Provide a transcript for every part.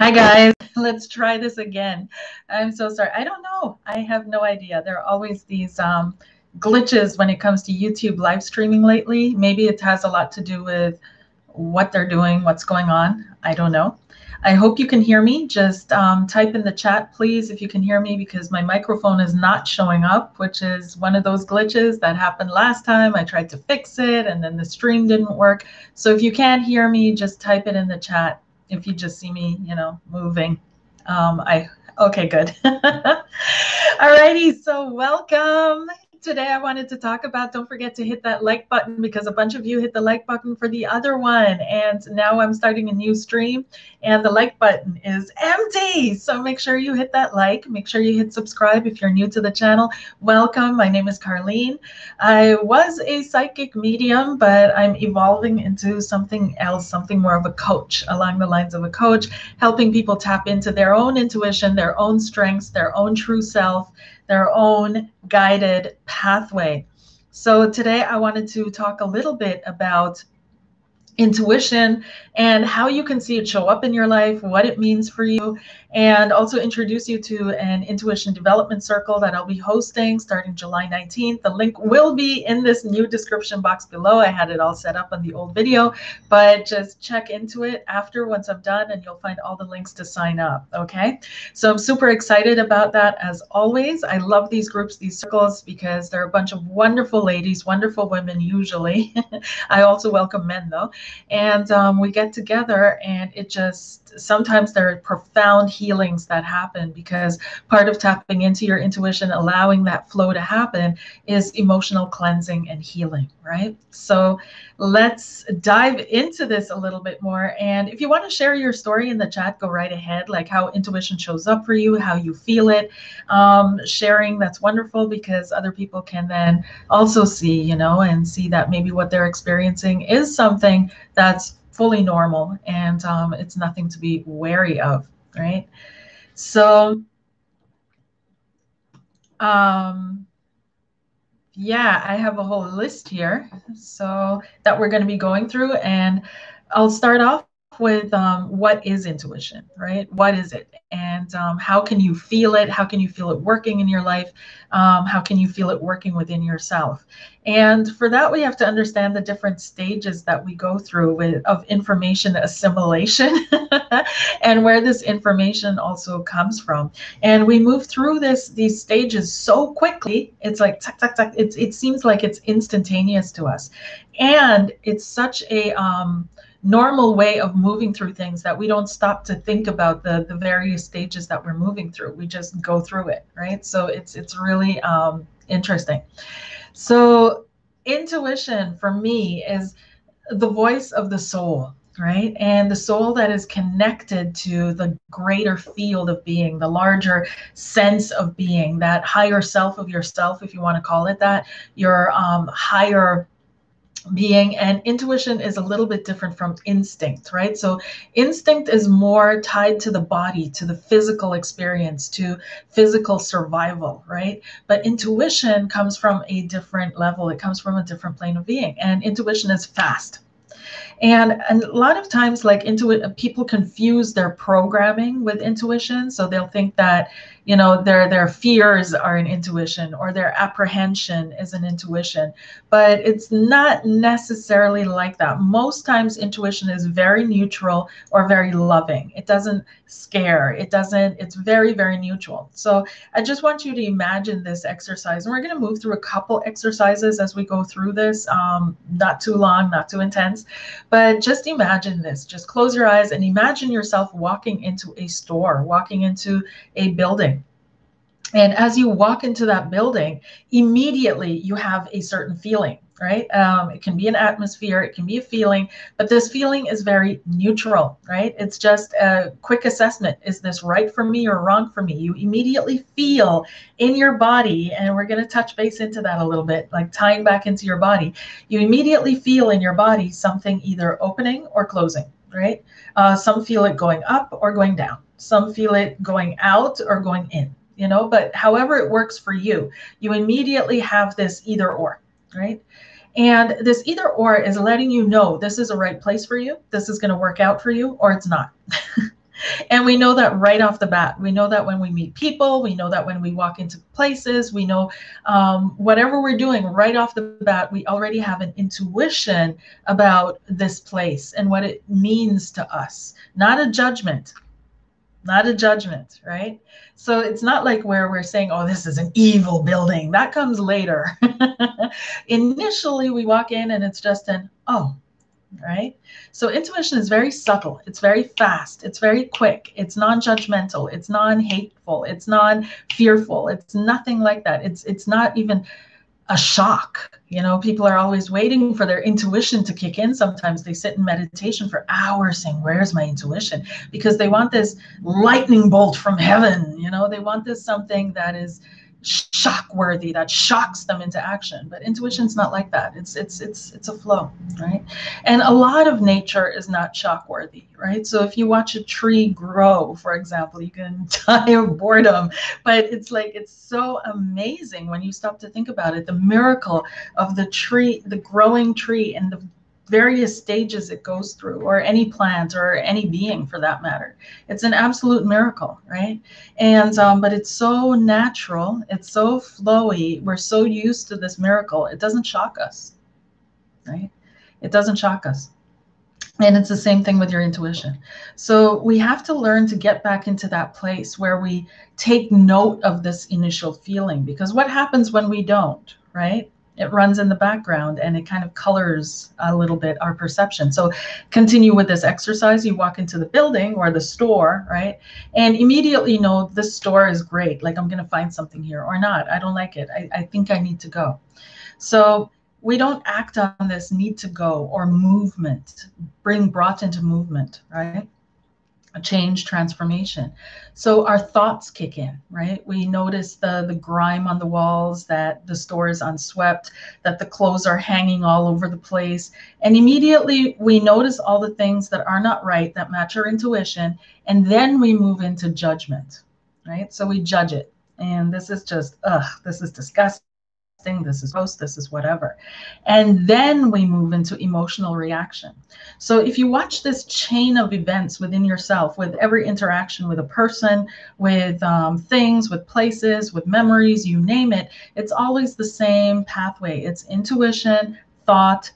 Hi guys, let's try this again. I'm so sorry. I don't know. I have no idea. There are always these um, glitches when it comes to YouTube live streaming lately. Maybe it has a lot to do with what they're doing, what's going on. I don't know. I hope you can hear me. Just um, type in the chat, please, if you can hear me, because my microphone is not showing up, which is one of those glitches that happened last time. I tried to fix it and then the stream didn't work. So if you can't hear me, just type it in the chat if you just see me, you know, moving. Um, I okay, good. All righty, so welcome today I wanted to talk about don't forget to hit that like button because a bunch of you hit the like button for the other one. And now I'm starting a new stream and the like button is empty. So make sure you hit that like. Make sure you hit subscribe if you're new to the channel. Welcome. My name is Karleen. I was a psychic medium, but I'm evolving into something else, something more of a coach along the lines of a coach, helping people tap into their own intuition, their own strengths, their own true self their own guided pathway. So today I wanted to talk a little bit about intuition and how you can see it show up in your life, what it means for you, and also introduce you to an intuition development circle that I'll be hosting starting July 19th. The link will be in this new description box below. I had it all set up on the old video, but just check into it after once I'm done and you'll find all the links to sign up. Okay. So I'm super excited about that as always. I love these groups, these circles, because they're a bunch of wonderful ladies, wonderful women usually. I also welcome men though. And um, we get together and it just sometimes there are profound healings that happen because part of tapping into your intuition, allowing that flow to happen, is emotional cleansing and healing, right? So let's dive into this a little bit more. And if you want to share your story in the chat, go right ahead, like how intuition shows up for you, how you feel it. Um, sharing, that's wonderful because other people can then also see, you know, and see that maybe what they're experiencing is something that's fully normal and um, it's nothing to be wary of, right? So, um, yeah, I have a whole list here so that we're going to be going through and I'll start off with um, what is intuition, right? What is it? And um, how can you feel it? How can you feel it working in your life? Um, how can you feel it working within yourself? And for that, we have to understand the different stages that we go through with, of information assimilation and where this information also comes from. And we move through this these stages so quickly. It's like tuck, tuck, tuck. It's, it seems like it's instantaneous to us. And it's such a um, normal way of moving through things that we don't stop to think about the the various stages that we're moving through. We just go through it right? So it's it's really um, interesting. So intuition for me is the voice of the soul right? And the soul that is connected to the greater field of being the larger sense of being that higher self of yourself if you want to call it that your um, higher being and intuition is a little bit different from instinct right? So instinct is more tied to the body to the physical experience to physical survival right? But intuition comes from a different level. It comes from a different plane of being and intuition is fast. And, a lot of times like intuit people confuse their programming with intuition. So they'll think that you know their their fears are an intuition or their apprehension is an intuition. But it's not necessarily like that. Most times intuition is very neutral or very loving. It doesn't scare. It doesn't it's very very neutral. So i just want you to imagine this exercise. And we're going to move through a couple exercises as we go through this um, not too long not too intense. But just imagine this. Just close your eyes and imagine yourself walking into a store walking into a building and as you walk into that building, immediately you have a certain feeling, right? Um, it can be an atmosphere, it can be a feeling, but this feeling is very neutral, right? It's just a quick assessment. Is this right for me or wrong for me? You immediately feel in your body, and we're going to touch base into that a little bit, like tying back into your body. You immediately feel in your body something either opening or closing, right? Uh, some feel it going up or going down. Some feel it going out or going in you know, but however it works for you, you immediately have this either or, right? And this either or is letting you know this is a right place for you, this is going to work out for you, or it's not. and we know that right off the bat. We know that when we meet people, we know that when we walk into places, we know um, whatever we're doing right off the bat, we already have an intuition about this place and what it means to us, not a judgment. Not a judgment, right? So it's not like where we're saying, oh, this is an evil building. That comes later. Initially, we walk in and it's just an, oh, right? So intuition is very subtle, it's very fast, it's very quick, it's non-judgmental, it's non-hateful, it's non-fearful, it's nothing like that. It's it's not even a shock. You know, people are always waiting for their intuition to kick in. Sometimes they sit in meditation for hours saying, Where's my intuition? Because they want this lightning bolt from heaven. You know, they want this something that is shock worthy that shocks them into action. But intuition's not like that. It's it's it's it's a flow right? And a lot of nature is not shock worthy right? So if you watch a tree grow for example you can die of boredom. But it's like it's so amazing when you stop to think about it the miracle of the tree the growing tree and the various stages it goes through, or any plant or any being for that matter. It's an absolute miracle, right? And um, but it's so natural, it's so flowy. We're so used to this miracle, it doesn't shock us, right? It doesn't shock us. And it's the same thing with your intuition. So we have to learn to get back into that place where we take note of this initial feeling because what happens when we don't, right? It runs in the background and it kind of colors a little bit our perception. So continue with this exercise. You walk into the building or the store, right? And immediately know this store is great. Like I'm going to find something here or not. I don't like it. I, I think I need to go. So we don't act on this need to go or movement, bring brought into movement, right? Change transformation. So our thoughts kick in right? We notice the the grime on the walls that the store is unswept that the clothes are hanging all over the place. And immediately we notice all the things that are not right that match our intuition and then we move into judgment right? So we judge it. And this is just ugh this is disgusting thing, this is post, this is whatever. And then we move into emotional reaction. So if you watch this chain of events within yourself, with every interaction with a person, with um, things, with places, with memories, you name it, it's always the same pathway. It's intuition, thought,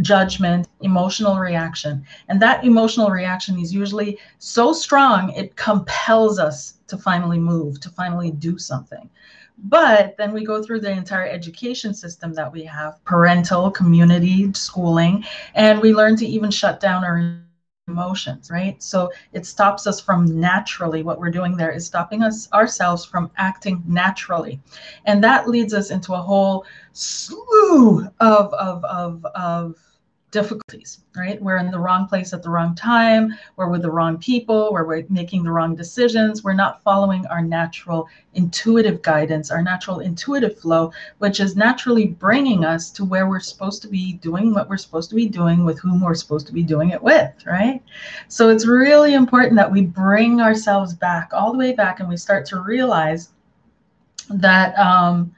judgment, emotional reaction. And that emotional reaction is usually so strong, it compels us to finally move, to finally do something. But then we go through the entire education system that we have parental, community, schooling, and we learn to even shut down our emotions, right? So it stops us from naturally, what we're doing there is stopping us ourselves from acting naturally. And that leads us into a whole slew of, of, of, of difficulties, right? We're in the wrong place at the wrong time, we're with the wrong people, where we're making the wrong decisions, we're not following our natural intuitive guidance, our natural intuitive flow, which is naturally bringing us to where we're supposed to be doing what we're supposed to be doing with whom we're supposed to be doing it with, right? So it's really important that we bring ourselves back, all the way back, and we start to realize that um,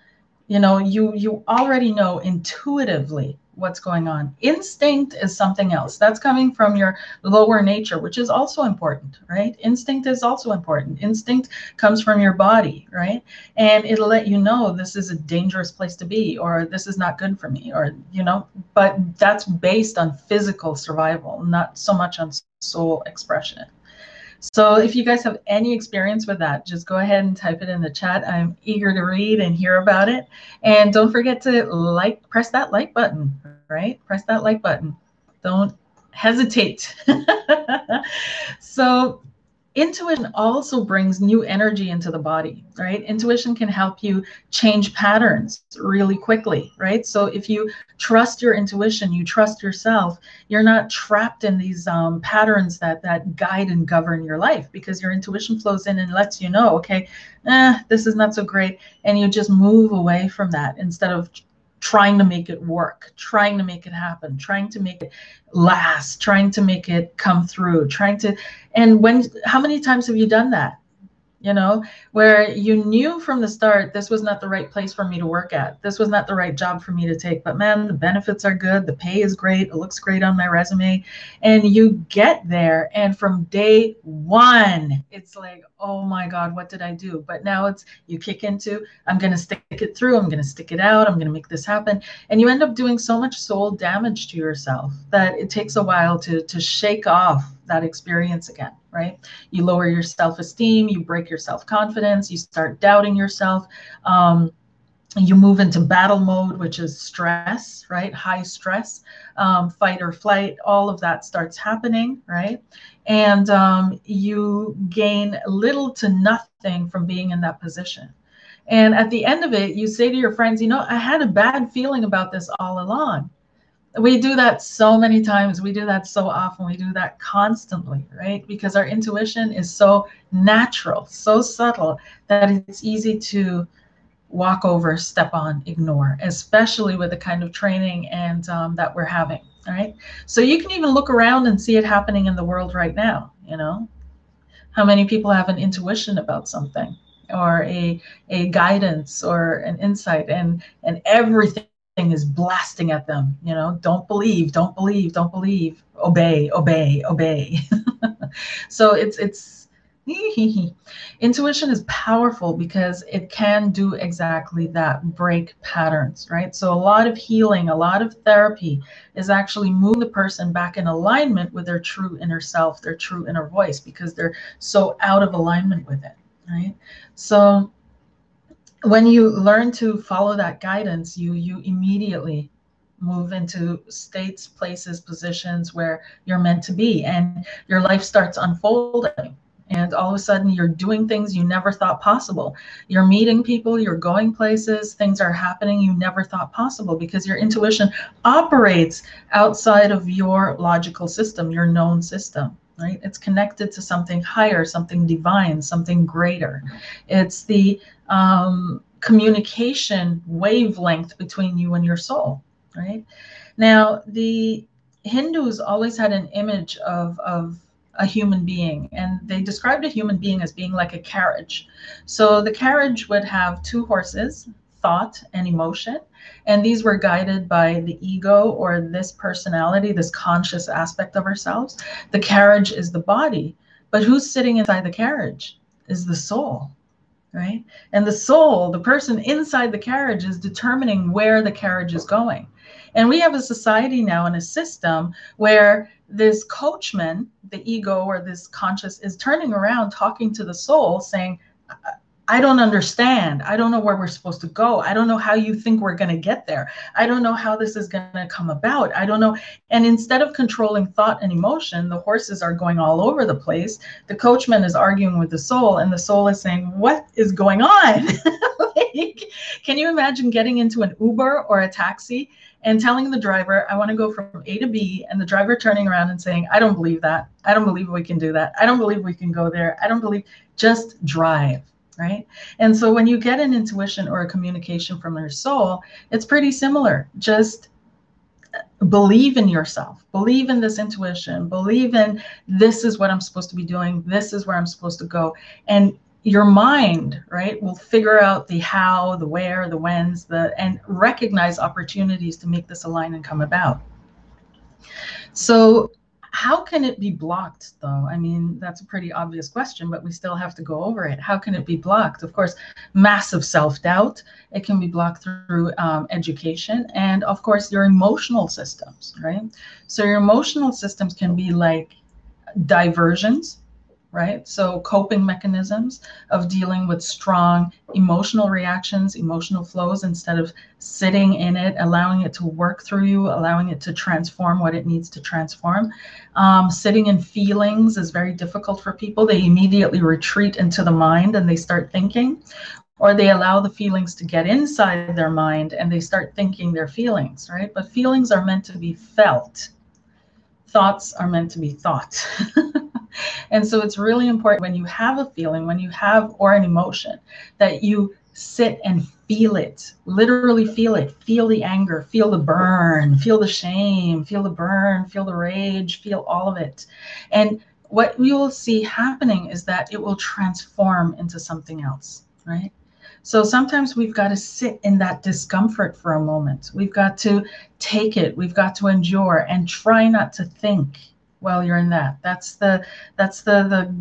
you know you you already know intuitively what's going on. Instinct is something else. That's coming from your lower nature, which is also important, right? Instinct is also important. Instinct comes from your body, right? And it'll let you know this is a dangerous place to be, or this is not good for me, or, you know, but that's based on physical survival, not so much on soul expression. So if you guys have any experience with that, just go ahead and type it in the chat. I'm eager to read and hear about it. And don't forget to like, press that like button, right? Press that like button. Don't hesitate. so intuition also brings new energy into the body, right? Intuition can help you change patterns really quickly, right? So if you trust your intuition, you trust yourself, you're not trapped in these um, patterns that that guide and govern your life because your intuition flows in and lets you know, okay, eh, this is not so great, and you just move away from that instead of trying to make it work, trying to make it happen, trying to make it last, trying to make it come through, trying to and when how many times have you done that? You know, where you knew from the start this was not the right place for me to work at. This was not the right job for me to take. But man, the benefits are good. The pay is great. It looks great on my resume. And you get there. And from day one, it's like, oh my God, what did I do? But now it's you kick into, I'm going to stick it through. I'm going to stick it out. I'm going to make this happen. And you end up doing so much soul damage to yourself that it takes a while to, to shake off that experience again, right? You lower your self esteem, you break your self confidence, you start doubting yourself. Um, you move into battle mode, which is stress, right? High stress, um, fight or flight, all of that starts happening, right? And um, you gain little to nothing from being in that position. And at the end of it, you say to your friends, you know, I had a bad feeling about this all along we do that so many times. We do that so often. We do that constantly right? Because our intuition is so natural so subtle that it's easy to walk over step on ignore especially with the kind of training and um, that we're having right? So you can even look around and see it happening in the world right now you know? How many people have an intuition about something or a a guidance or an insight and and everything is blasting at them you know? Don't believe don't believe don't believe. Obey obey obey. So it's it's intuition is powerful because it can do exactly that break patterns right? So a lot of healing a lot of therapy is actually moving the person back in alignment with their true inner self their true inner voice because they're so out of alignment with it right? So when you learn to follow that guidance, you you immediately move into states, places, positions where you're meant to be, and your life starts unfolding. And all of a sudden, you're doing things you never thought possible. You're meeting people, you're going places, things are happening you never thought possible because your intuition operates outside of your logical system, your known system right? It's connected to something higher, something divine, something greater. It's the um, communication wavelength between you and your soul, right? Now, the Hindus always had an image of, of a human being, and they described a human being as being like a carriage. So the carriage would have two horses, thought and emotion, and these were guided by the ego or this personality, this conscious aspect of ourselves. The carriage is the body, but who's sitting inside the carriage is the soul right? And the soul, the person inside the carriage, is determining where the carriage is going. And we have a society now and a system where this coachman, the ego or this conscious, is turning around talking to the soul saying, I don't understand. I don't know where we're supposed to go. I don't know how you think we're going to get there. I don't know how this is going to come about. I don't know. And instead of controlling thought and emotion, the horses are going all over the place. The coachman is arguing with the soul, and the soul is saying, What is going on? like, can you imagine getting into an Uber or a taxi and telling the driver, I want to go from A to B, and the driver turning around and saying, I don't believe that. I don't believe we can do that. I don't believe we can go there. I don't believe, just drive right? And so when you get an intuition or a communication from your soul, it's pretty similar. Just uh, believe in yourself, believe in this intuition, believe in this is what I'm supposed to be doing, this is where I'm supposed to go. And your mind, right, will figure out the how, the where, the whens, the and recognize opportunities to make this align and come about. So how can it be blocked though? I mean that's a pretty obvious question but we still have to go over it. How can it be blocked? Of course massive self-doubt. It can be blocked through um, education and of course your emotional systems right? So your emotional systems can be like diversions right? So, coping mechanisms of dealing with strong emotional reactions, emotional flows, instead of sitting in it, allowing it to work through you, allowing it to transform what it needs to transform. Um, sitting in feelings is very difficult for people. They immediately retreat into the mind and they start thinking. Or they allow the feelings to get inside their mind and they start thinking their feelings, right? But feelings are meant to be felt. Thoughts are meant to be thought. And so it's really important when you have a feeling, when you have or an emotion, that you sit and feel it, literally feel it, feel the anger, feel the burn, feel the shame, feel the burn, feel the rage, feel all of it. And what you'll see happening is that it will transform into something else, right? So sometimes we've got to sit in that discomfort for a moment. We've got to take it. We've got to endure and try not to think while you're in that. That's the that's the the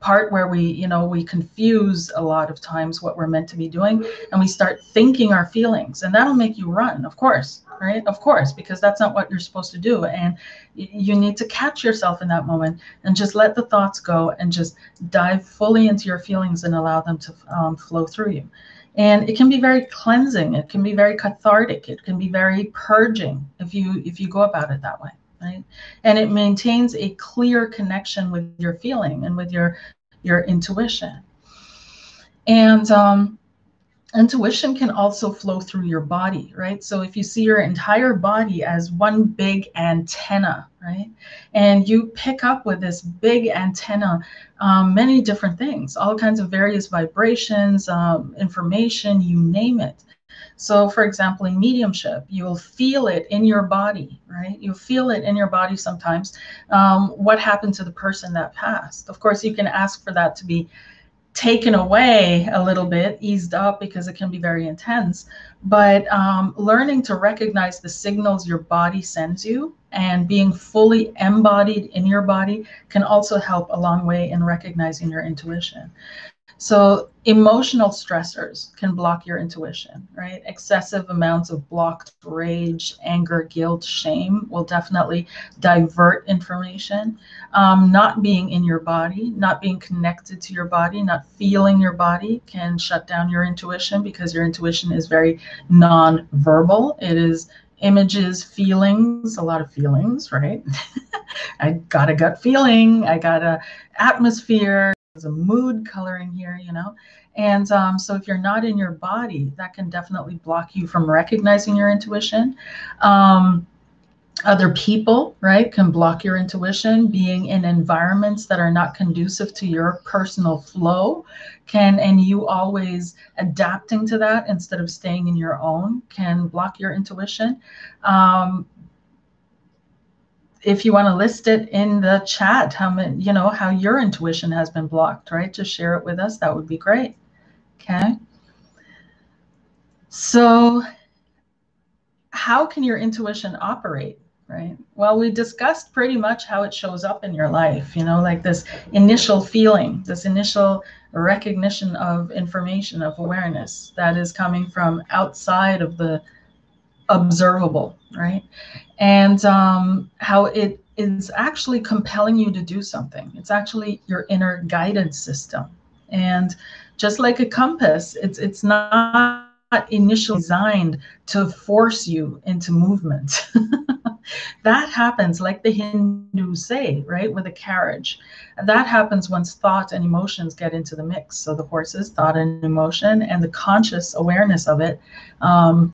part where we you know we confuse a lot of times what we're meant to be doing and we start thinking our feelings and that'll make you run of course right? Of course because that's not what you're supposed to do and you need to catch yourself in that moment and just let the thoughts go and just dive fully into your feelings and allow them to um, flow through you. And it can be very cleansing it can be very cathartic it can be very purging if you if you go about it that way right? And it maintains a clear connection with your feeling and with your your intuition. And um, intuition can also flow through your body, right? So if you see your entire body as one big antenna, right, and you pick up with this big antenna um, many different things, all kinds of various vibrations, um, information, you name it. So, for example, in mediumship, you'll feel it in your body, right? You'll feel it in your body sometimes. Um, what happened to the person that passed? Of course, you can ask for that to be taken away a little bit, eased up, because it can be very intense. But um, learning to recognize the signals your body sends you and being fully embodied in your body can also help a long way in recognizing your intuition. So emotional stressors can block your intuition, right? Excessive amounts of blocked rage, anger, guilt, shame will definitely divert information. Um, not being in your body, not being connected to your body, not feeling your body can shut down your intuition because your intuition is very non-verbal. It is images, feelings, a lot of feelings, right? I got a gut feeling, I got a atmosphere, a mood coloring here, you know. And um, so if you're not in your body, that can definitely block you from recognizing your intuition. Um, other people, right, can block your intuition. Being in environments that are not conducive to your personal flow can, and you always adapting to that instead of staying in your own, can block your intuition. Um, if you want to list it in the chat, how many, you know, how your intuition has been blocked, right? Just share it with us. That would be great. Okay. So, how can your intuition operate, right? Well, we discussed pretty much how it shows up in your life, you know, like this initial feeling, this initial recognition of information, of awareness that is coming from outside of the observable, right? And um, how it is actually compelling you to do something. It's actually your inner guidance system. And just like a compass, it's it's not initially designed to force you into movement. that happens, like the Hindus say, right, with a carriage. That happens once thought and emotions get into the mix. So the horses, thought and emotion, and the conscious awareness of it um,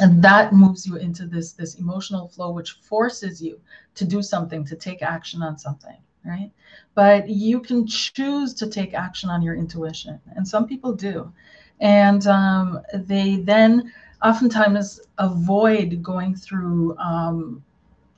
and that moves you into this this emotional flow which forces you to do something to take action on something right? But you can choose to take action on your intuition and some people do. And um, they then oftentimes avoid going through um,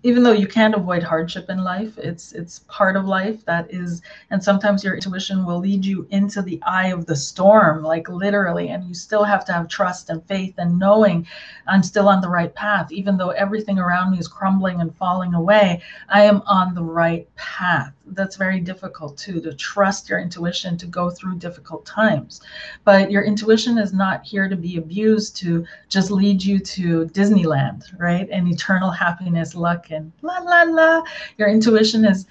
even though you can't avoid hardship in life it's it's part of life that is and sometimes your intuition will lead you into the eye of the storm like literally and you still have to have trust and faith and knowing i'm still on the right path. Even though everything around me is crumbling and falling away i am on the right path. That's very difficult too to trust your intuition to go through difficult times. But your intuition is not here to be abused to just lead you to disneyland right? And eternal happiness luck and la la la your intuition is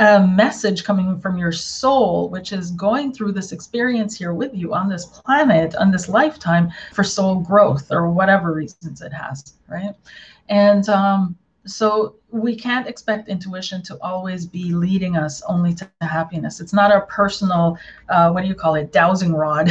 a message coming from your soul, which is going through this experience here with you on this planet, on this lifetime for soul growth or whatever reasons it has, right? And um, so we can't expect intuition to always be leading us only to happiness. It's not our personal, uh, what do you call it, dowsing rod.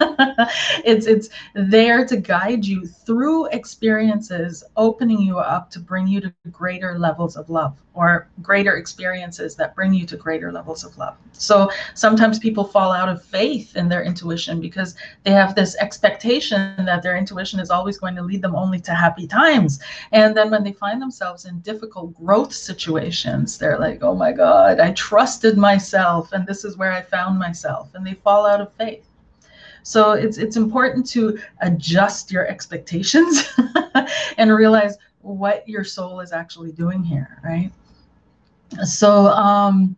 it's it's there to guide you through experiences, opening you up to bring you to greater levels of love or greater experiences that bring you to greater levels of love. So sometimes people fall out of faith in their intuition because they have this expectation that their intuition is always going to lead them only to happy times. And then when they find themselves in difficult growth situations, they're like, oh my God, I trusted myself and this is where I found myself. And they fall out of faith. So it's it's important to adjust your expectations and realize what your soul is actually doing here, right? So um,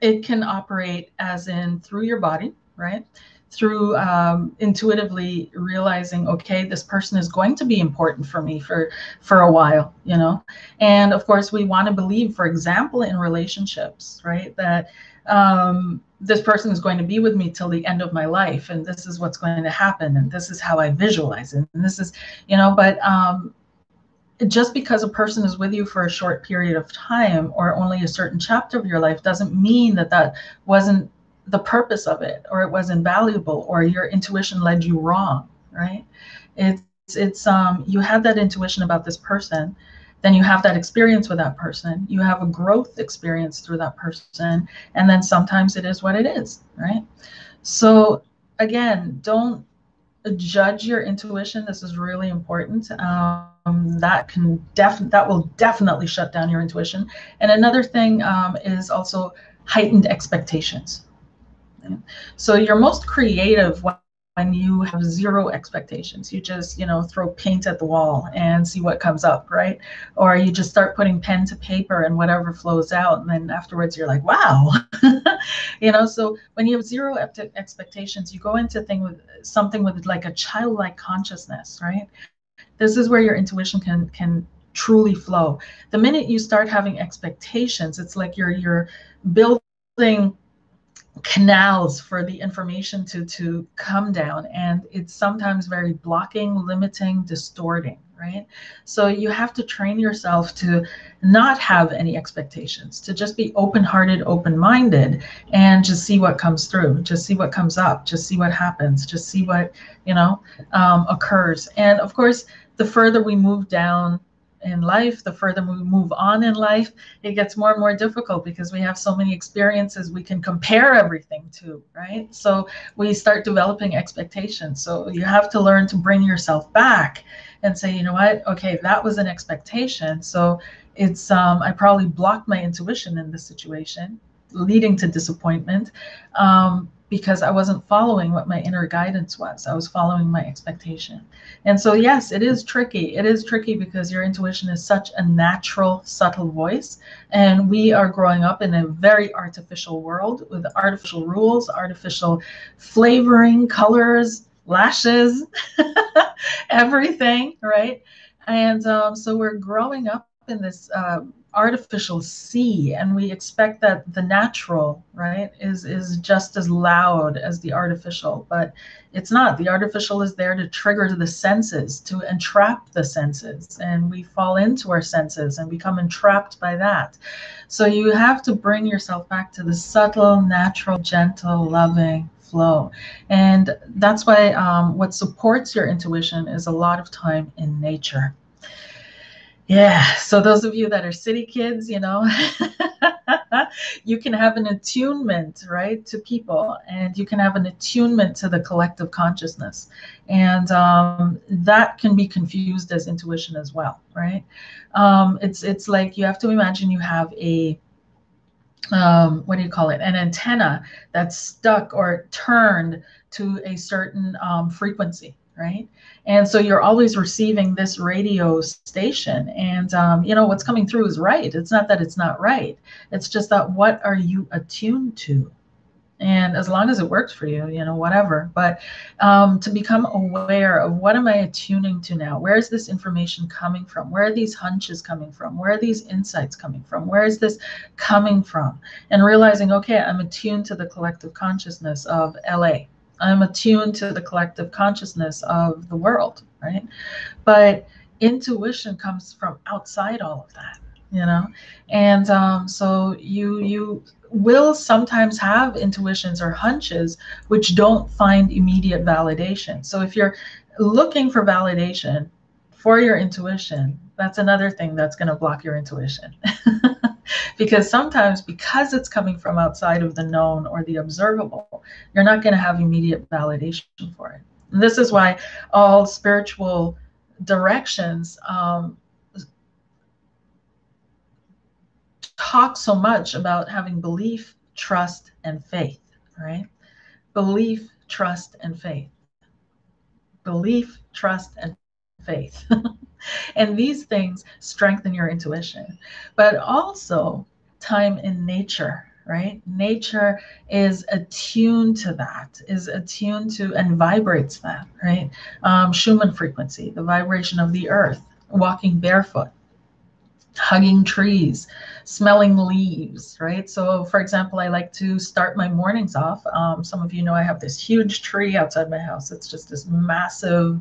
it can operate as in through your body, right? Through um, intuitively realizing, okay, this person is going to be important for me for for a while, you know. And of course, we want to believe, for example, in relationships, right, that um, this person is going to be with me till the end of my life, and this is what's going to happen, and this is how I visualize it, and this is, you know. But um, just because a person is with you for a short period of time or only a certain chapter of your life doesn't mean that that wasn't the purpose of it or it was invaluable or your intuition led you wrong right it's it's um you had that intuition about this person then you have that experience with that person. You have a growth experience through that person. And then sometimes it is what it is right? So again don't judge your intuition. This is really important. Um, that can def that will definitely shut down your intuition. And another thing um, is also heightened expectations. So you're most creative when you have zero expectations. You just, you know, throw paint at the wall and see what comes up, right? Or you just start putting pen to paper and whatever flows out. And then afterwards you're like, wow. you know, so when you have zero expectations, you go into thing with something with like a childlike consciousness, right? this is where your intuition can can truly flow the minute you start having expectations it's like you're you're building canals for the information to to come down. And it's sometimes very blocking limiting distorting right? So you have to train yourself to not have any expectations to just be open-hearted open-minded and just see what comes through just see what comes up just see what happens just see what you know um, occurs. And of course the further we move down in life, the further we move on in life, it gets more and more difficult because we have so many experiences we can compare everything to, right? So we start developing expectations. So you have to learn to bring yourself back and say, you know what? Okay, that was an expectation. So it's um, I probably blocked my intuition in this situation, leading to disappointment. Um, because I wasn't following what my inner guidance was. I was following my expectation. And so, yes, it is tricky. It is tricky because your intuition is such a natural, subtle voice. And we are growing up in a very artificial world with artificial rules, artificial flavoring, colors, lashes, everything, right? And um, so we're growing up in this. Uh, artificial sea and we expect that the natural right is is just as loud as the artificial but it's not. The artificial is there to trigger the senses to entrap the senses and we fall into our senses and become entrapped by that. So you have to bring yourself back to the subtle natural gentle loving flow. And that's why um, what supports your intuition is a lot of time in nature yeah. So those of you that are city kids, you know, you can have an attunement, right, to people, and you can have an attunement to the collective consciousness, and um, that can be confused as intuition as well, right? Um, it's it's like you have to imagine you have a um, what do you call it? An antenna that's stuck or turned to a certain um, frequency, right? And so you're always receiving this radio station, and um, you know what's coming through is right. It's not that it's not right. It's just that what are you attuned to? And as long as it works for you, you know, whatever. But um, to become aware of what am I attuning to now? Where is this information coming from? Where are these hunches coming from? Where are these insights coming from? Where is this coming from? And realizing, okay, I'm attuned to the collective consciousness of LA I'm attuned to the collective consciousness of the world, right? But intuition comes from outside all of that, you know? And um, so you you will sometimes have intuitions or hunches which don't find immediate validation. So if you're looking for validation for your intuition that's another thing that's going to block your intuition because sometimes because it's coming from outside of the known or the observable you're not going to have immediate validation for it and this is why all spiritual directions um, talk so much about having belief, trust, and faith, right? Belief, trust, and faith. Belief, trust, and faith. and these things strengthen your intuition, but also time in nature, right? Nature is attuned to that, is attuned to and vibrates that, right? Um, Schumann frequency, the vibration of the earth, walking barefoot, hugging trees, smelling leaves, right? So, for example, I like to start my mornings off. Um, some of you know I have this huge tree outside my house. It's just this massive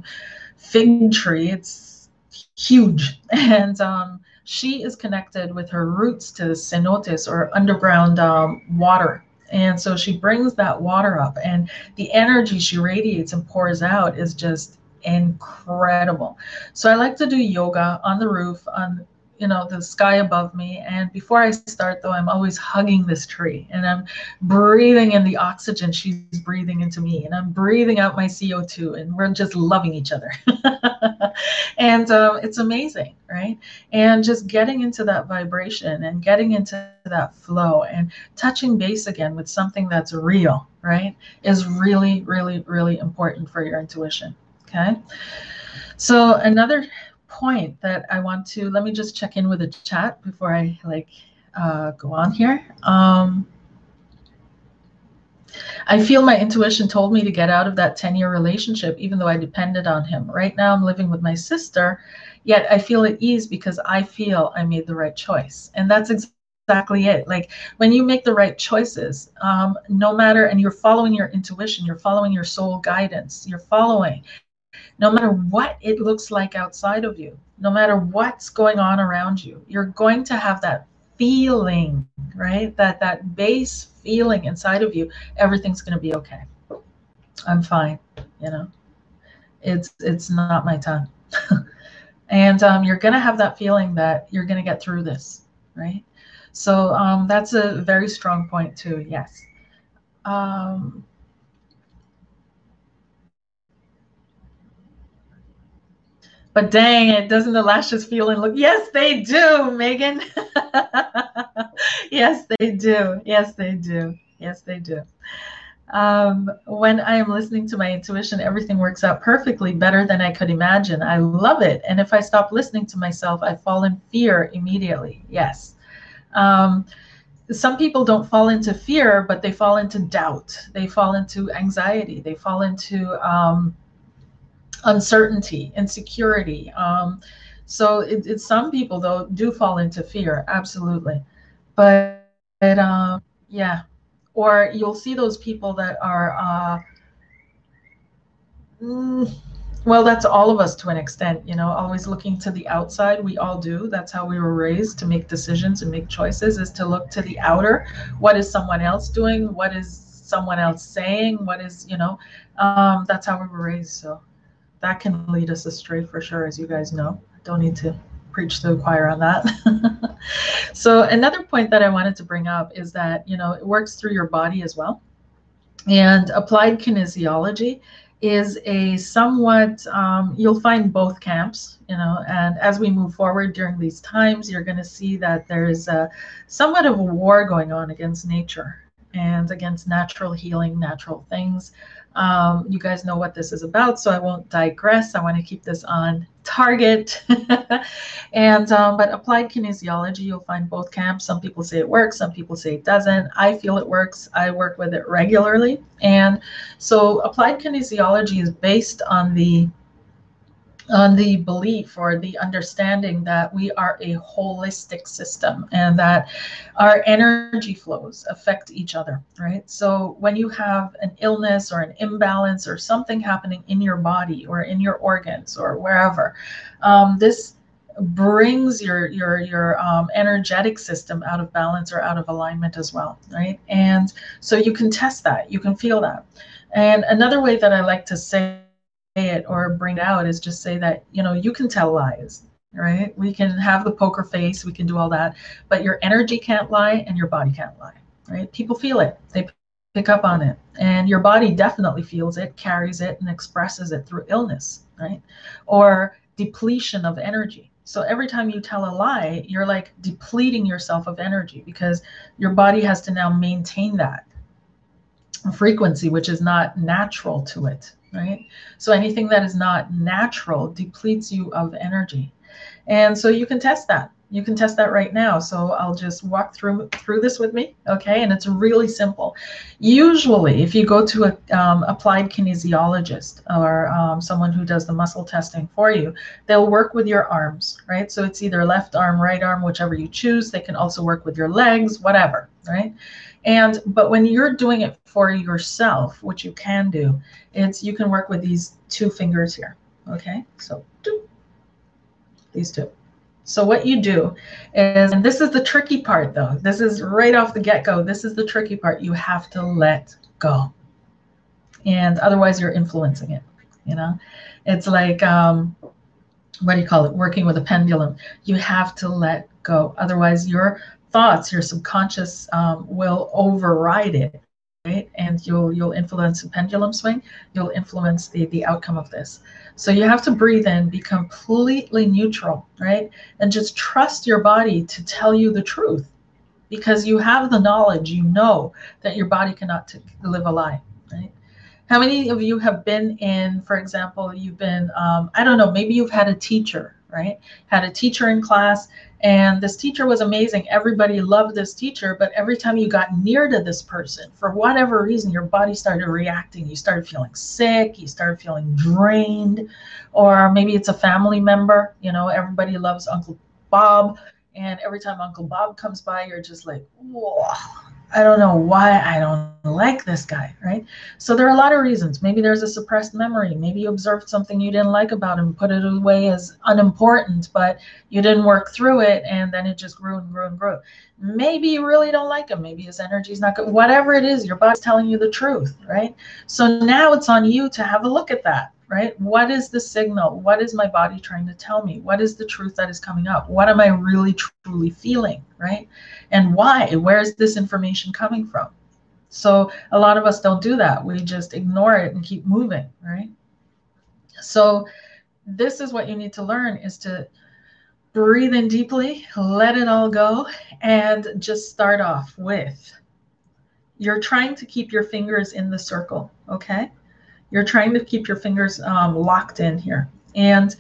fig tree. It's huge. And um, she is connected with her roots to cenotes or underground um, water. And so she brings that water up, and the energy she radiates and pours out is just incredible. So I like to do yoga on the roof on you know the sky above me. And before i start though i'm always hugging this tree and i'm breathing in the oxygen she's breathing into me and i'm breathing out my co2 and we're just loving each other. And uh, it's amazing right? And just getting into that vibration and getting into that flow and touching base again with something that's real right is really really really important for your intuition okay? So another point that I want to let me just check in with the chat before I like uh, go on here. Um, I feel my intuition told me to get out of that 10 year relationship, even though I depended on him. Right now, I'm living with my sister, yet I feel at ease because I feel I made the right choice. And that's exactly it. Like when you make the right choices, um, no matter, and you're following your intuition, you're following your soul guidance, you're following, no matter what it looks like outside of you, no matter what's going on around you, you're going to have that feeling, right? That that base feeling inside of you, everything's going to be okay. I'm fine, you know. It's it's not my time. and um, you're going to have that feeling that you're going to get through this, right? So um, that's a very strong point too. Yes. Um, But dang it, doesn't the lashes feel and look? Yes, they do, Megan. yes, they do. Yes, they do. Yes, they do. Um, when I am listening to my intuition, everything works out perfectly, better than I could imagine. I love it. And if I stop listening to myself, I fall in fear immediately. Yes. Um, some people don't fall into fear, but they fall into doubt. They fall into anxiety. They fall into um, uncertainty, insecurity. Um, so it, some people though do fall into fear, absolutely. But, but um, yeah, or you'll see those people that are. Uh, mm, well, that's all of us to an extent, you know, always looking to the outside. We all do. That's how we were raised to make decisions and make choices is to look to the outer. What is someone else doing? What is someone else saying? What is, you know, um, that's how we were raised. So that can lead us astray for sure, as you guys know. Don't need to preach to the choir on that. so another point that I wanted to bring up is that you know it works through your body as well, and applied kinesiology is a somewhat um, you'll find both camps you know and as we move forward during these times you're going to see that there's a somewhat of a war going on against nature and against natural healing natural things um, you guys know what this is about, so I won't digress. I want to keep this on target. and um, but applied kinesiology, you'll find both camps. Some people say it works, some people say it doesn't. I feel it works. I work with it regularly, and so applied kinesiology is based on the on the belief or the understanding that we are a holistic system and that our energy flows affect each other, right? So when you have an illness or an imbalance or something happening in your body or in your organs or wherever, um, this brings your your your um, energetic system out of balance or out of alignment as well right? And so you can test that. You can feel that. And another way that i like to say it or bring it out is just say that you know you can tell lies right? We can have the poker face we can do all that but your energy can't lie and your body can't lie right? People feel it they pick up on it and your body definitely feels it carries it and expresses it through illness right? Or depletion of energy. So every time you tell a lie, you're like depleting yourself of energy because your body has to now maintain that frequency, which is not natural to it, right? So anything that is not natural depletes you of energy. And so you can test that you can test that right now. So I'll just walk through through this with me, okay? And it's really simple. Usually, if you go to a um, applied kinesiologist or um, someone who does the muscle testing for you, they'll work with your arms, right? So it's either left arm, right arm, whichever you choose. They can also work with your legs, whatever, right? And but when you're doing it for yourself, which you can do, it's you can work with these two fingers here, okay? So these two. So what you do is, and this is the tricky part though, this is right off the get-go, this is the tricky part. You have to let go. And otherwise you're influencing it, you know? It's like, um, what do you call it? Working with a pendulum. You have to let go. Otherwise your thoughts, your subconscious um, will override it right? And you'll you'll influence the pendulum swing. You'll influence the the outcome of this. So you have to breathe in, be completely neutral, right? And just trust your body to tell you the truth, because you have the knowledge. You know that your body cannot t- live a lie, right? How many of you have been in, for example, you've been, um, I don't know, maybe you've had a teacher, right? Had a teacher in class and this teacher was amazing. Everybody loved this teacher, but every time you got near to this person, for whatever reason, your body started reacting. You started feeling sick, you started feeling drained, or maybe it's a family member. You know, everybody loves Uncle Bob. And every time Uncle Bob comes by, you're just like, whoa, I don't know why I don't like this guy, right? So there are a lot of reasons. Maybe there's a suppressed memory. Maybe you observed something you didn't like about him, put it away as unimportant, but you didn't work through it and then it just grew and grew and grew. Maybe you really don't like him. Maybe his energy is not good. Whatever it is, your body's telling you the truth, right? So now it's on you to have a look at that right? What is the signal? What is my body trying to tell me? What is the truth that is coming up? What am I really truly feeling, right? And why? Where is this information coming from? So a lot of us don't do that. We just ignore it and keep moving, right? So this is what you need to learn is to breathe in deeply, let it all go, and just start off with you're trying to keep your fingers in the circle, okay? You're trying to keep your fingers um, locked in here. And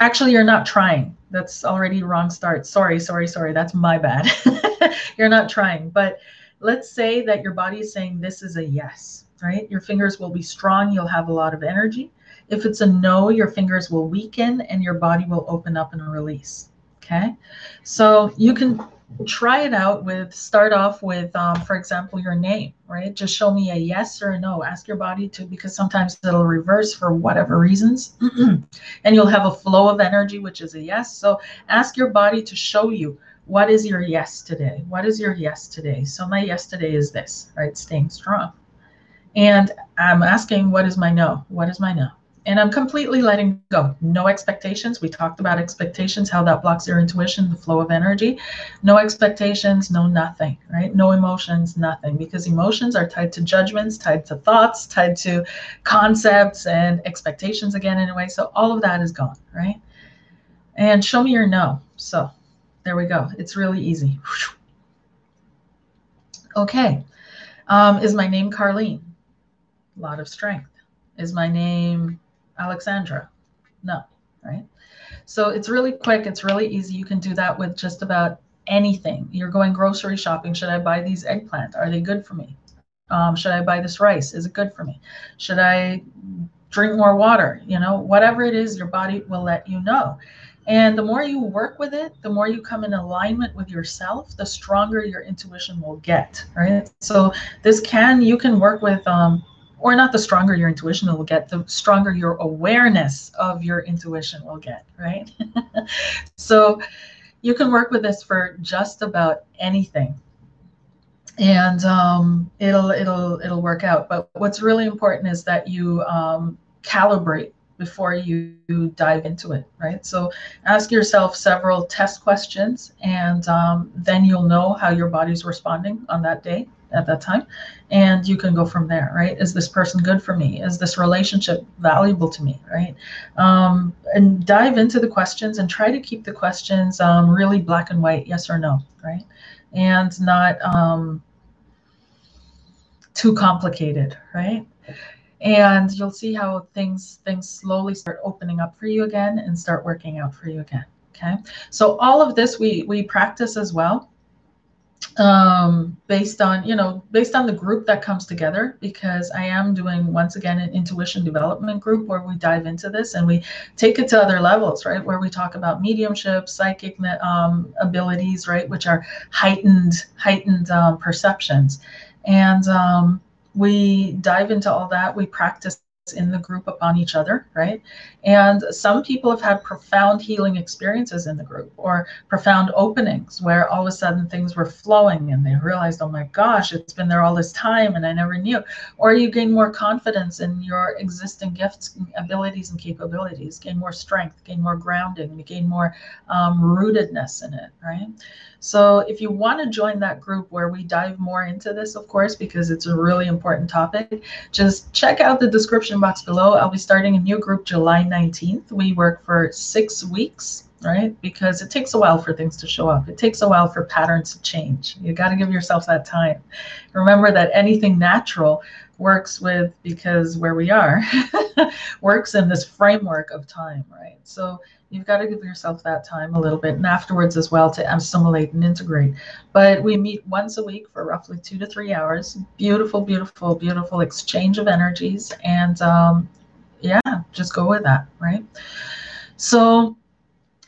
actually, you're not trying. That's already wrong start. Sorry, sorry, sorry. That's my bad. you're not trying. But let's say that your body is saying this is a yes, right? Your fingers will be strong. You'll have a lot of energy. If it's a no, your fingers will weaken and your body will open up and release. Okay. So you can try it out with start off with um, for example your name right? Just show me a yes or a no. Ask your body to because sometimes it'll reverse for whatever reasons. And you'll have a flow of energy which is a yes. So ask your body to show you what is your yes today? What is your yes today? So my yes today is this right? Staying strong. And i'm asking what is my no? What is my no and I'm completely letting go. No expectations. We talked about expectations, how that blocks your intuition, the flow of energy. No expectations, no nothing, right? No emotions, nothing, because emotions are tied to judgments, tied to thoughts, tied to concepts and expectations again, anyway. So all of that is gone, right? And show me your no. So there we go. It's really easy. Okay. Um, is my name Karleen? A lot of strength. Is my name Alexandra. No, right? So it's really quick. It's really easy. You can do that with just about anything. You're going grocery shopping. Should I buy these eggplant? Are they good for me? Um, should I buy this rice? Is it good for me? Should I drink more water? You know, whatever it is, your body will let you know. And the more you work with it, the more you come in alignment with yourself, the stronger your intuition will get, right? So this can, you can work with um, or not the stronger your intuition will get, the stronger your awareness of your intuition will get, right? so you can work with this for just about anything and um, it'll it'll it'll work out. But what's really important is that you um, calibrate before you dive into it, right? So ask yourself several test questions, and um, then you'll know how your body's responding on that day at that time and you can go from there right? Is this person good for me? Is this relationship valuable to me right? Um, and dive into the questions and try to keep the questions um, really black and white yes or no right? And not um, too complicated right? And you'll see how things things slowly start opening up for you again and start working out for you again okay? So all of this we we practice as well um, based on you know based on the group that comes together because i am doing once again an intuition development group where we dive into this and we take it to other levels right? Where we talk about mediumship psychic um, abilities right? Which are heightened heightened um, perceptions. And um, we dive into all that we practice in the group upon each other, right? And some people have had profound healing experiences in the group or profound openings where all of a sudden things were flowing and they realized, oh my gosh, it's been there all this time and I never knew. Or you gain more confidence in your existing gifts, abilities, and capabilities, gain more strength, gain more grounding, gain more um, rootedness in it, right? So if you want to join that group where we dive more into this, of course, because it's a really important topic, just check out the description box below. I'll be starting a new group July 19th. We work for six weeks right? Because it takes a while for things to show up. It takes a while for patterns to change. You got to give yourself that time. Remember that anything natural works with because where we are works in this framework of time, right? So you've got to give yourself that time a little bit and afterwards as well to assimilate and integrate. But we meet once a week for roughly two to three hours. Beautiful beautiful beautiful exchange of energies and um, yeah just go with that right? So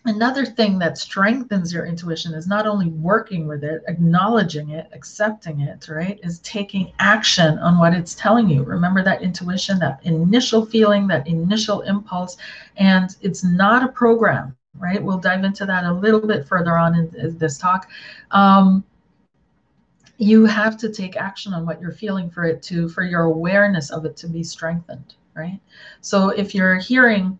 Another thing that strengthens your intuition is not only working with it, acknowledging it, accepting it, right? Is taking action on what it's telling you. Remember that intuition, that initial feeling, that initial impulse, and it's not a program, right? We'll dive into that a little bit further on in this talk. Um, you have to take action on what you're feeling for it to, for your awareness of it to be strengthened, right? So if you're hearing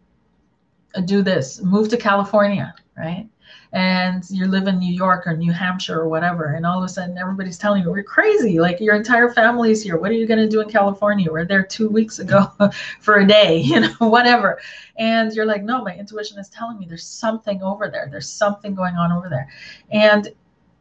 Uh, do this, move to California, right? And you live in New York or New Hampshire or whatever, and all of a sudden everybody's telling you we're crazy. Like your entire family's here. What are you going to do in California? We're there two weeks ago for a day, you know, whatever. And you're like, no, my intuition is telling me there's something over there. There's something going on over there. And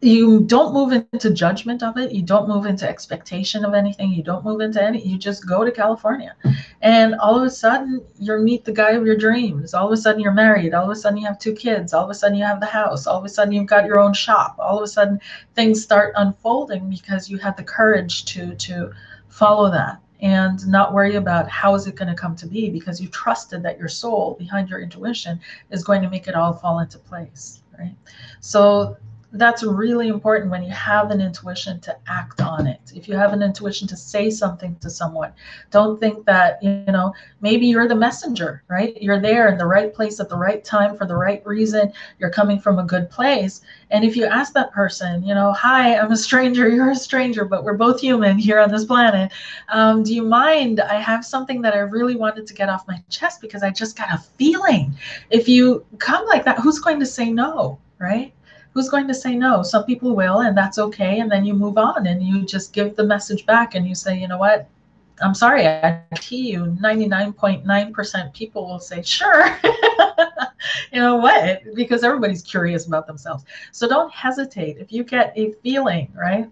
you don't move into judgment of it. You don't move into expectation of anything. You don't move into any you just go to california. And all of a sudden you meet the guy of your dreams. All of a sudden you're married. All of a sudden you have two kids. All of a sudden you have the house. All of a sudden you've got your own shop. All of a sudden things start unfolding because you had the courage to to follow that and not worry about how is it going to come to be because you trusted that your soul behind your intuition is going to make it all fall into place right? So that's really important when you have an intuition to act on it. If you have an intuition to say something to someone, don't think that, you know, maybe you're the messenger, right? You're there in the right place at the right time for the right reason. You're coming from a good place. And if you ask that person, you know, hi, I'm a stranger, you're a stranger, but we're both human here on this planet. Um, do you mind? I have something that I really wanted to get off my chest because I just got a feeling. If you come like that, who's going to say no, right? Who's going to say no? Some people will, and that's okay. And then you move on and you just give the message back and you say, you know what? I'm sorry, I see you 99.9% people will say, sure. you know what? Because everybody's curious about themselves. So don't hesitate. If you get a feeling, right?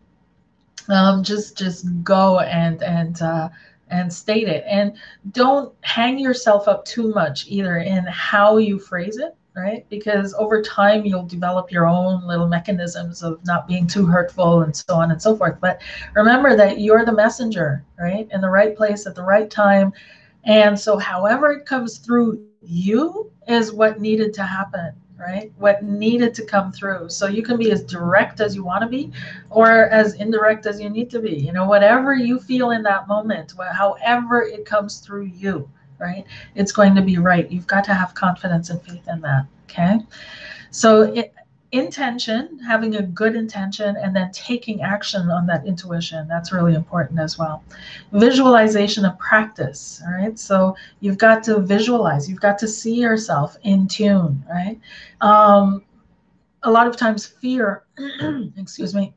Um, just just go and and uh, and state it. And don't hang yourself up too much either in how you phrase it right? Because over time you'll develop your own little mechanisms of not being too hurtful and so on and so forth. But remember that you're the messenger, right? In the right place at the right time. And so, however it comes through you is what needed to happen. right? What needed to come through. So you can be as direct as you want to be or as indirect as you need to be. You know, whatever you feel in that moment, however it comes through you, right? It's going to be right. You've got to have confidence and faith in that. Okay. So it, intention, having a good intention, and then taking action on that intuition. That's really important as well. Visualization of practice. All right. So you've got to visualize, you've got to see yourself in tune, right? Um, a lot of times, fear, excuse me,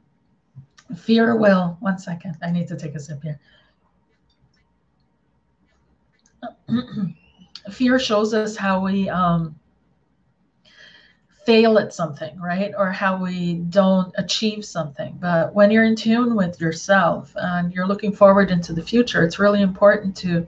fear will, one second, I need to take a sip here. fear shows us how we um, fail at something, right? Or how we don't achieve something. But when you're in tune with yourself and you're looking forward into the future, it's really important to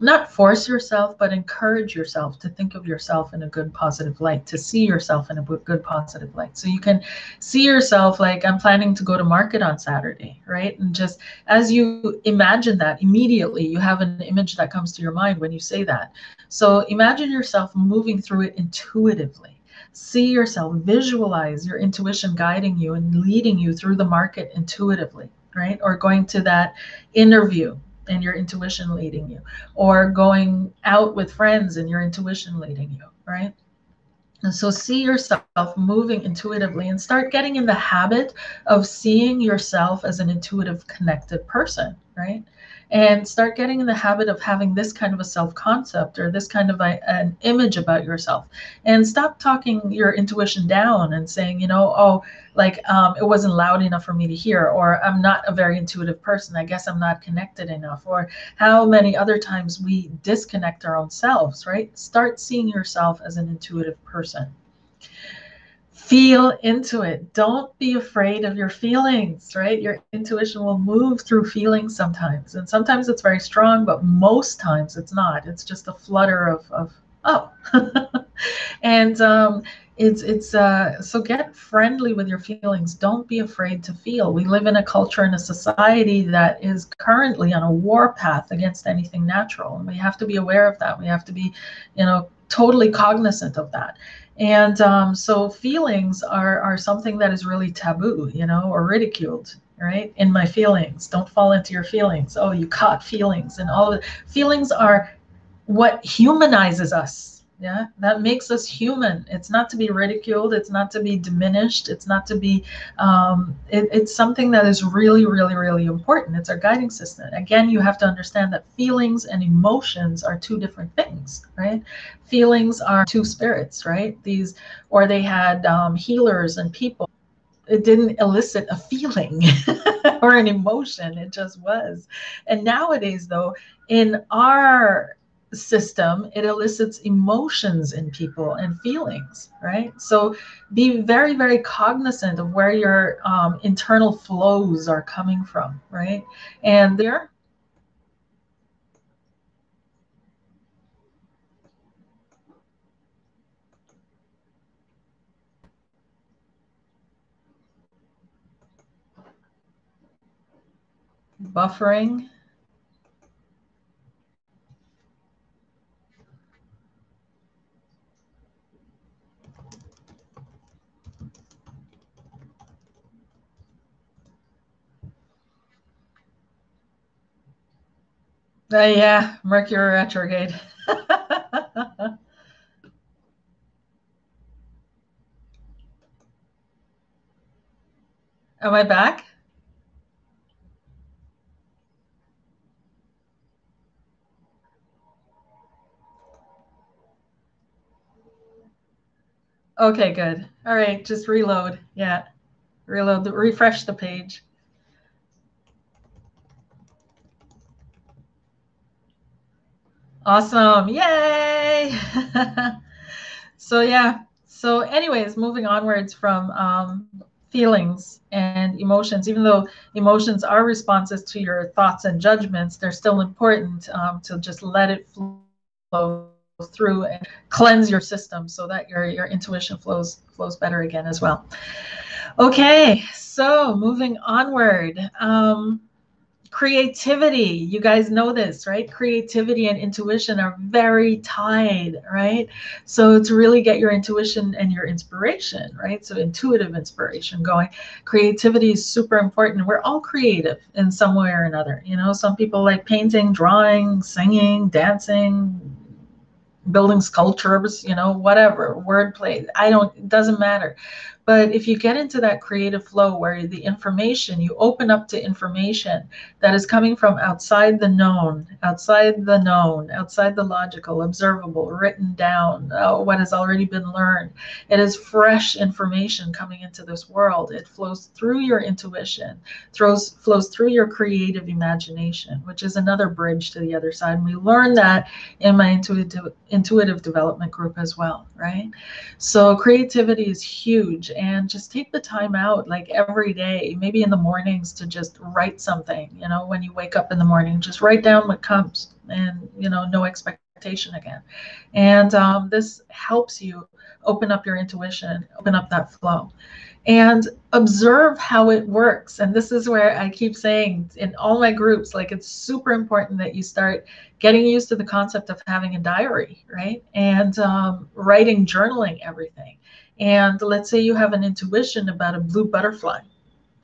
not force yourself, but encourage yourself to think of yourself in a good, positive light, to see yourself in a good, positive light. So you can see yourself like, I'm planning to go to market on Saturday, right? And just as you imagine that, immediately you have an image that comes to your mind when you say that. So imagine yourself moving through it intuitively see yourself, visualize your intuition guiding you and leading you through the market intuitively, right? Or going to that interview and your intuition leading you, or going out with friends and your intuition leading you, right? And so see yourself moving intuitively and start getting in the habit of seeing yourself as an intuitive, connected person, right? And start getting in the habit of having this kind of a self concept or this kind of a, an image about yourself. And stop talking your intuition down and saying you know oh like um, it wasn't loud enough for me to hear or i'm not a very intuitive person. I guess i'm not connected enough. Or how many other times we disconnect our own selves right? Start seeing yourself as an intuitive person feel into it. Don't be afraid of your feelings, right? Your intuition will move through feelings sometimes. And sometimes it's very strong, but most times it's not. It's just a flutter of, of oh. and um, it's it's uh, so get friendly with your feelings. Don't be afraid to feel. We live in a culture and a society that is currently on a war path against anything natural. And we have to be aware of that. We have to be, you know, totally cognizant of that and um, so feelings are are something that is really taboo you know or ridiculed right? In my feelings. Don't fall into your feelings. Oh you caught feelings and all of it feelings are what humanizes us yeah that makes us human. It's not to be ridiculed it's not to be diminished it's not to be um, it, it's something that is really really really important. It's our guiding system. Again you have to understand that feelings and emotions are two different things right? Feelings are two spirits right? These or they had um, healers and people. It didn't elicit a feeling or an emotion it just was. And nowadays though in our system, it elicits emotions in people and feelings, right? So be very, very cognizant of where your um, internal flows are coming from, right? And there. Buffering. Yeah, Mercury retrograde. Am I back? Okay, good. All right, just reload. Yeah, reload, the, refresh the page. Awesome. Yay. so yeah. So anyways, moving onwards from um, feelings and emotions, even though emotions are responses to your thoughts and judgments, they're still important um, to just let it flow through and cleanse your system so that your, your intuition flows flows better again as well. Okay, so moving onward. Um, creativity. You guys know this right? Creativity and intuition are very tied right? So to really get your intuition and your inspiration right? So intuitive inspiration going creativity is super important. We're all creative in some way or another you know? Some people like painting drawing singing dancing building sculptures you know whatever wordplay i don't it doesn't matter but if you get into that creative flow where the information, you open up to information that is coming from outside the known, outside the known, outside the logical, observable, written down, uh, what has already been learned. It is fresh information coming into this world. It flows through your intuition, throws, flows through your creative imagination, which is another bridge to the other side. And we learn that in my intuitive, intuitive development group as well, right? So creativity is huge and just take the time out like every day maybe in the mornings to just write something you know when you wake up in the morning just write down what comes and you know no expectation again. And um, this helps you open up your intuition open up that flow. And observe how it works. And this is where i keep saying in all my groups like it's super important that you start getting used to the concept of having a diary right? And um, writing journaling everything and let's say you have an intuition about a blue butterfly.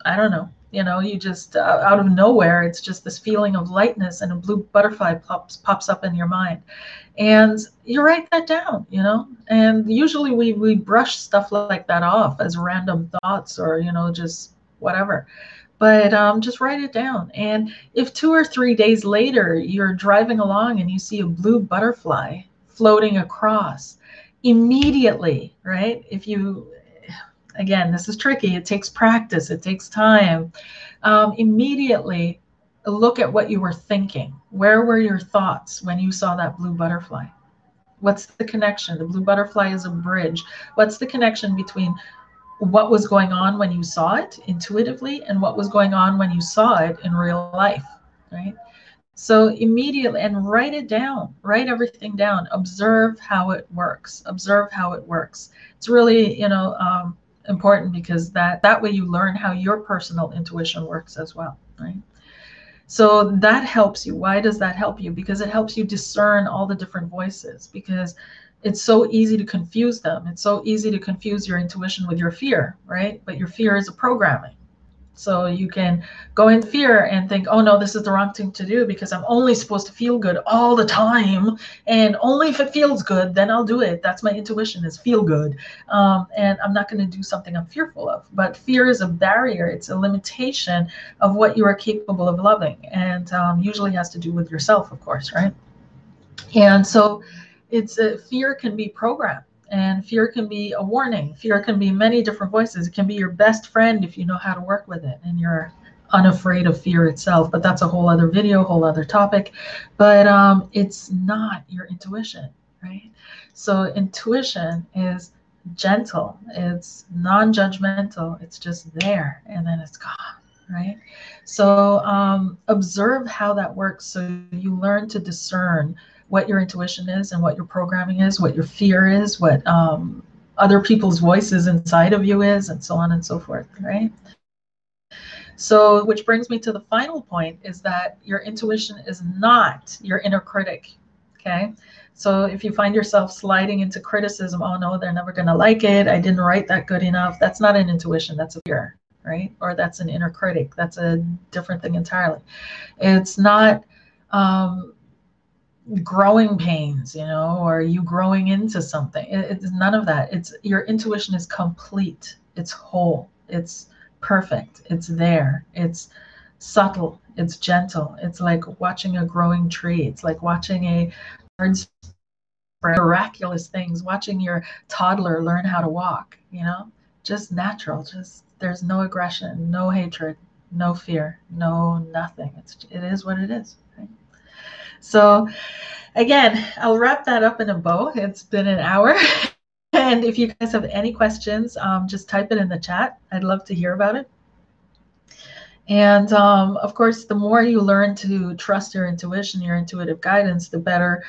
I don't know you know you just uh, out of nowhere it's just this feeling of lightness and a blue butterfly pops pops up in your mind. And you write that down you know? And usually we we brush stuff like that off as random thoughts or you know just whatever. But um, just write it down. And if two or three days later you're driving along and you see a blue butterfly floating across immediately, right? If you, again, this is tricky, it takes practice, it takes time. Um, immediately look at what you were thinking. Where were your thoughts when you saw that blue butterfly? What's the connection? The blue butterfly is a bridge. What's the connection between what was going on when you saw it intuitively and what was going on when you saw it in real life, right? So immediately, and write it down, write everything down, observe how it works, observe how it works. It's really, you know, um, important because that, that way you learn how your personal intuition works as well, right? So that helps you. Why does that help you? Because it helps you discern all the different voices because it's so easy to confuse them. It's so easy to confuse your intuition with your fear, right? But your fear is a programming. So you can go in fear and think, oh no, this is the wrong thing to do because I'm only supposed to feel good all the time. And only if it feels good, then I'll do it. That's my intuition is feel good. Um, and I'm not going to do something I'm fearful of. But fear is a barrier, it's a limitation of what you are capable of loving. And um, usually has to do with yourself, of course, right? And so it's a fear can be programmed and fear can be a warning. Fear can be many different voices. It can be your best friend if you know how to work with it and you're unafraid of fear itself. But that's a whole other video, whole other topic. But um, it's not your intuition, right? So intuition is gentle, it's non judgmental, it's just there and then it's gone. Right. So um, observe how that works so you learn to discern what your intuition is and what your programming is, what your fear is, what um, other people's voices inside of you is, and so on and so forth, right? So, which brings me to the final point is that your intuition is not your inner critic, okay? So, if you find yourself sliding into criticism, oh no, they're never going to like it, I didn't write that good enough, that's not an intuition, that's a fear, right? Or that's an inner critic, that's a different thing entirely. It's not. Um, growing pains, you know, or you growing into something. It, it's none of that. It's your intuition is complete. It's whole. It's perfect. It's there. It's subtle. It's gentle. It's like watching a growing tree. It's like watching a miraculous things, watching your toddler learn how to walk, you know, just natural. Just there's no aggression, no hatred, no fear, no nothing. It's it is what it is. So, again, I'll wrap that up in a bow. It's been an hour. and if you guys have any questions, um, just type it in the chat. I'd love to hear about it. And um, of course, the more you learn to trust your intuition, your intuitive guidance, the better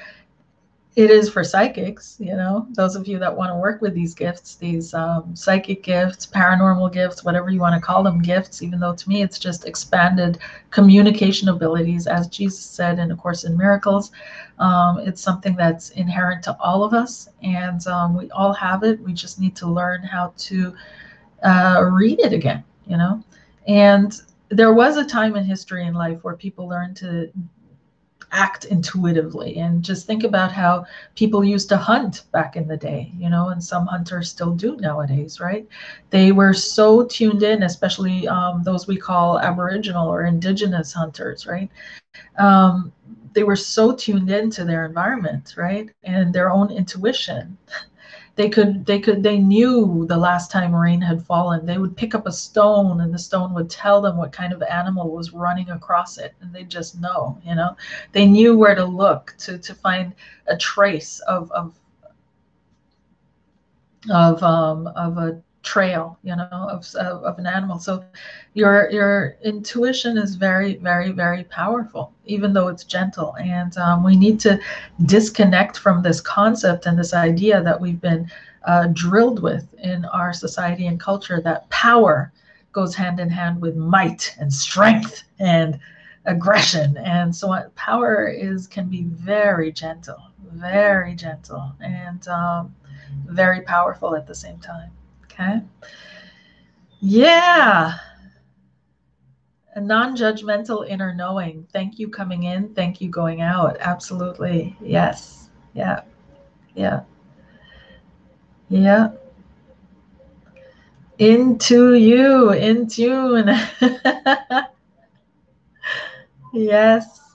it is for psychics, you know, those of you that want to work with these gifts, these um, psychic gifts, paranormal gifts, whatever you want to call them gifts, even though to me it's just expanded communication abilities, as Jesus said in A Course in Miracles. Um, it's something that's inherent to all of us, and um, we all have it. We just need to learn how to uh, read it again, you know. And there was a time in history and life where people learned to act intuitively. And just think about how people used to hunt back in the day you know and some hunters still do nowadays right? They were so tuned in especially um, those we call aboriginal or indigenous hunters right? Um, they were so tuned into their environment right? And their own intuition they could they could they knew the last time rain had fallen. They would pick up a stone and the stone would tell them what kind of animal was running across it. And they just know you know? They knew where to look to to find a trace of of of um of a trail you know of, of, of, an animal. So your your intuition is very very very powerful even though it's gentle. And um, we need to disconnect from this concept and this idea that we've been uh, drilled with in our society and culture that power goes hand in hand with might and strength and aggression and so power is can be very gentle very gentle and um, very powerful at the same time Okay. Yeah. A non judgmental inner knowing. Thank you coming in. Thank you going out. Absolutely. Yes. Yeah. Yeah. Yeah. Into you, in tune. yes.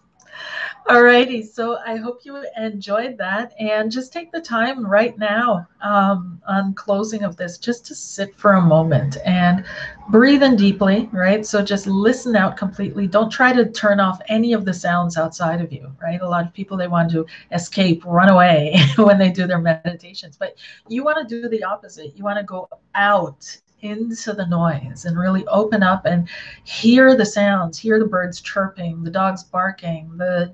Alrighty, so I hope you enjoyed that, and just take the time right now um, on closing of this, just to sit for a moment and breathe in deeply, right? So just listen out completely. Don't try to turn off any of the sounds outside of you, right? A lot of people they want to escape, run away when they do their meditations, but you want to do the opposite. You want to go out into the noise and really open up and hear the sounds, hear the birds chirping, the dogs barking, the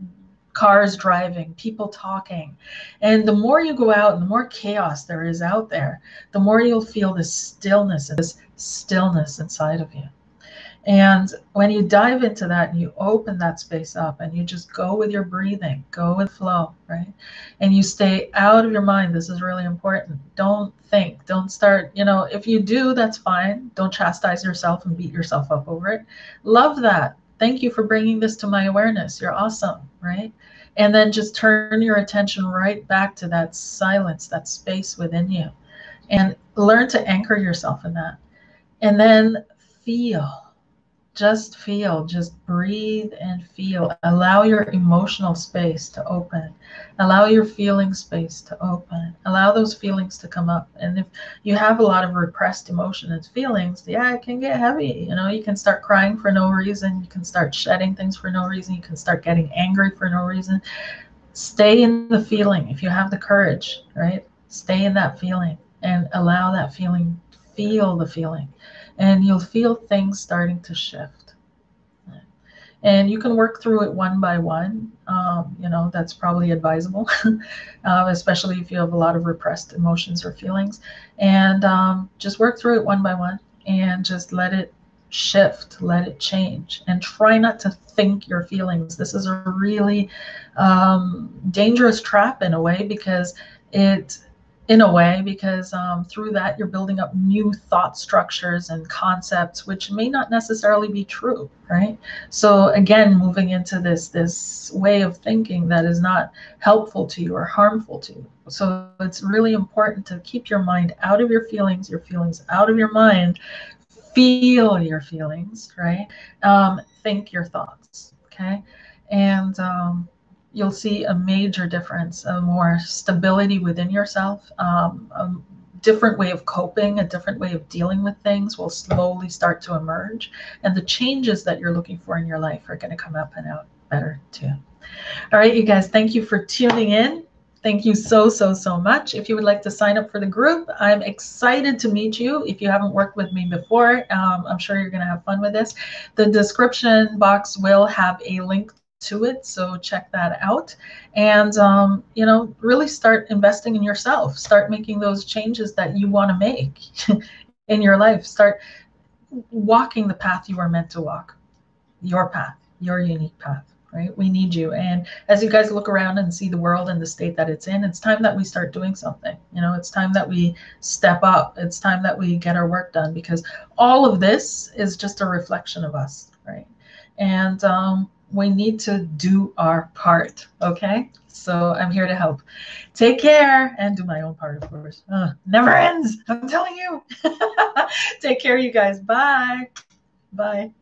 cars driving, people talking. And the more you go out and the more chaos there is out there, the more you'll feel this stillness, this stillness inside of you. And when you dive into that and you open that space up and you just go with your breathing, go with flow, right? And you stay out of your mind. This is really important. Don't think, don't start, you know, if you do, that's fine. Don't chastise yourself and beat yourself up over it. Love that. Thank you for bringing this to my awareness. You're awesome, right? And then just turn your attention right back to that silence, that space within you, and learn to anchor yourself in that. And then feel just feel, just breathe and feel. Allow your emotional space to open. Allow your feeling space to open. Allow those feelings to come up. And if you have a lot of repressed emotion and feelings, yeah, it can get heavy. You know, you can start crying for no reason. You can start shedding things for no reason. You can start getting angry for no reason. Stay in the feeling if you have the courage, right? Stay in that feeling and allow that feeling, feel the feeling and you'll feel things starting to shift. And you can work through it one by one. Um, you know, that's probably advisable, uh, especially if you have a lot of repressed emotions or feelings. And um, just work through it one by one and just let it shift, let it change, and try not to think your feelings. This is a really um, dangerous trap in a way because it in a way because um, through that you're building up new thought structures and concepts which may not necessarily be true right? So again moving into this this way of thinking that is not helpful to you or harmful to you. So it's really important to keep your mind out of your feelings your feelings out of your mind. Feel your feelings right? Um, think your thoughts okay? And um, you'll see a major difference, a more stability within yourself, um, a different way of coping, a different way of dealing with things will slowly start to emerge. And the changes that you're looking for in your life are going to come up and out better too. All right, you guys, thank you for tuning in. Thank you so, so, so much. If you would like to sign up for the group, I'm excited to meet you. If you haven't worked with me before, um, I'm sure you're going to have fun with this. The description box will have a link to it. So check that out. And, um, you know, really start investing in yourself. Start making those changes that you want to make in your life. Start walking the path you are meant to walk, your path, your unique path right? We need you. And as you guys look around and see the world and the state that it's in, it's time that we start doing something. You know, it's time that we step up. It's time that we get our work done because all of this is just a reflection of us, right? And um, we need to do our part, okay? So I'm here to help. Take care and do my own part, of course. Uh, never ends. I'm telling you. Take care, you guys. Bye. Bye.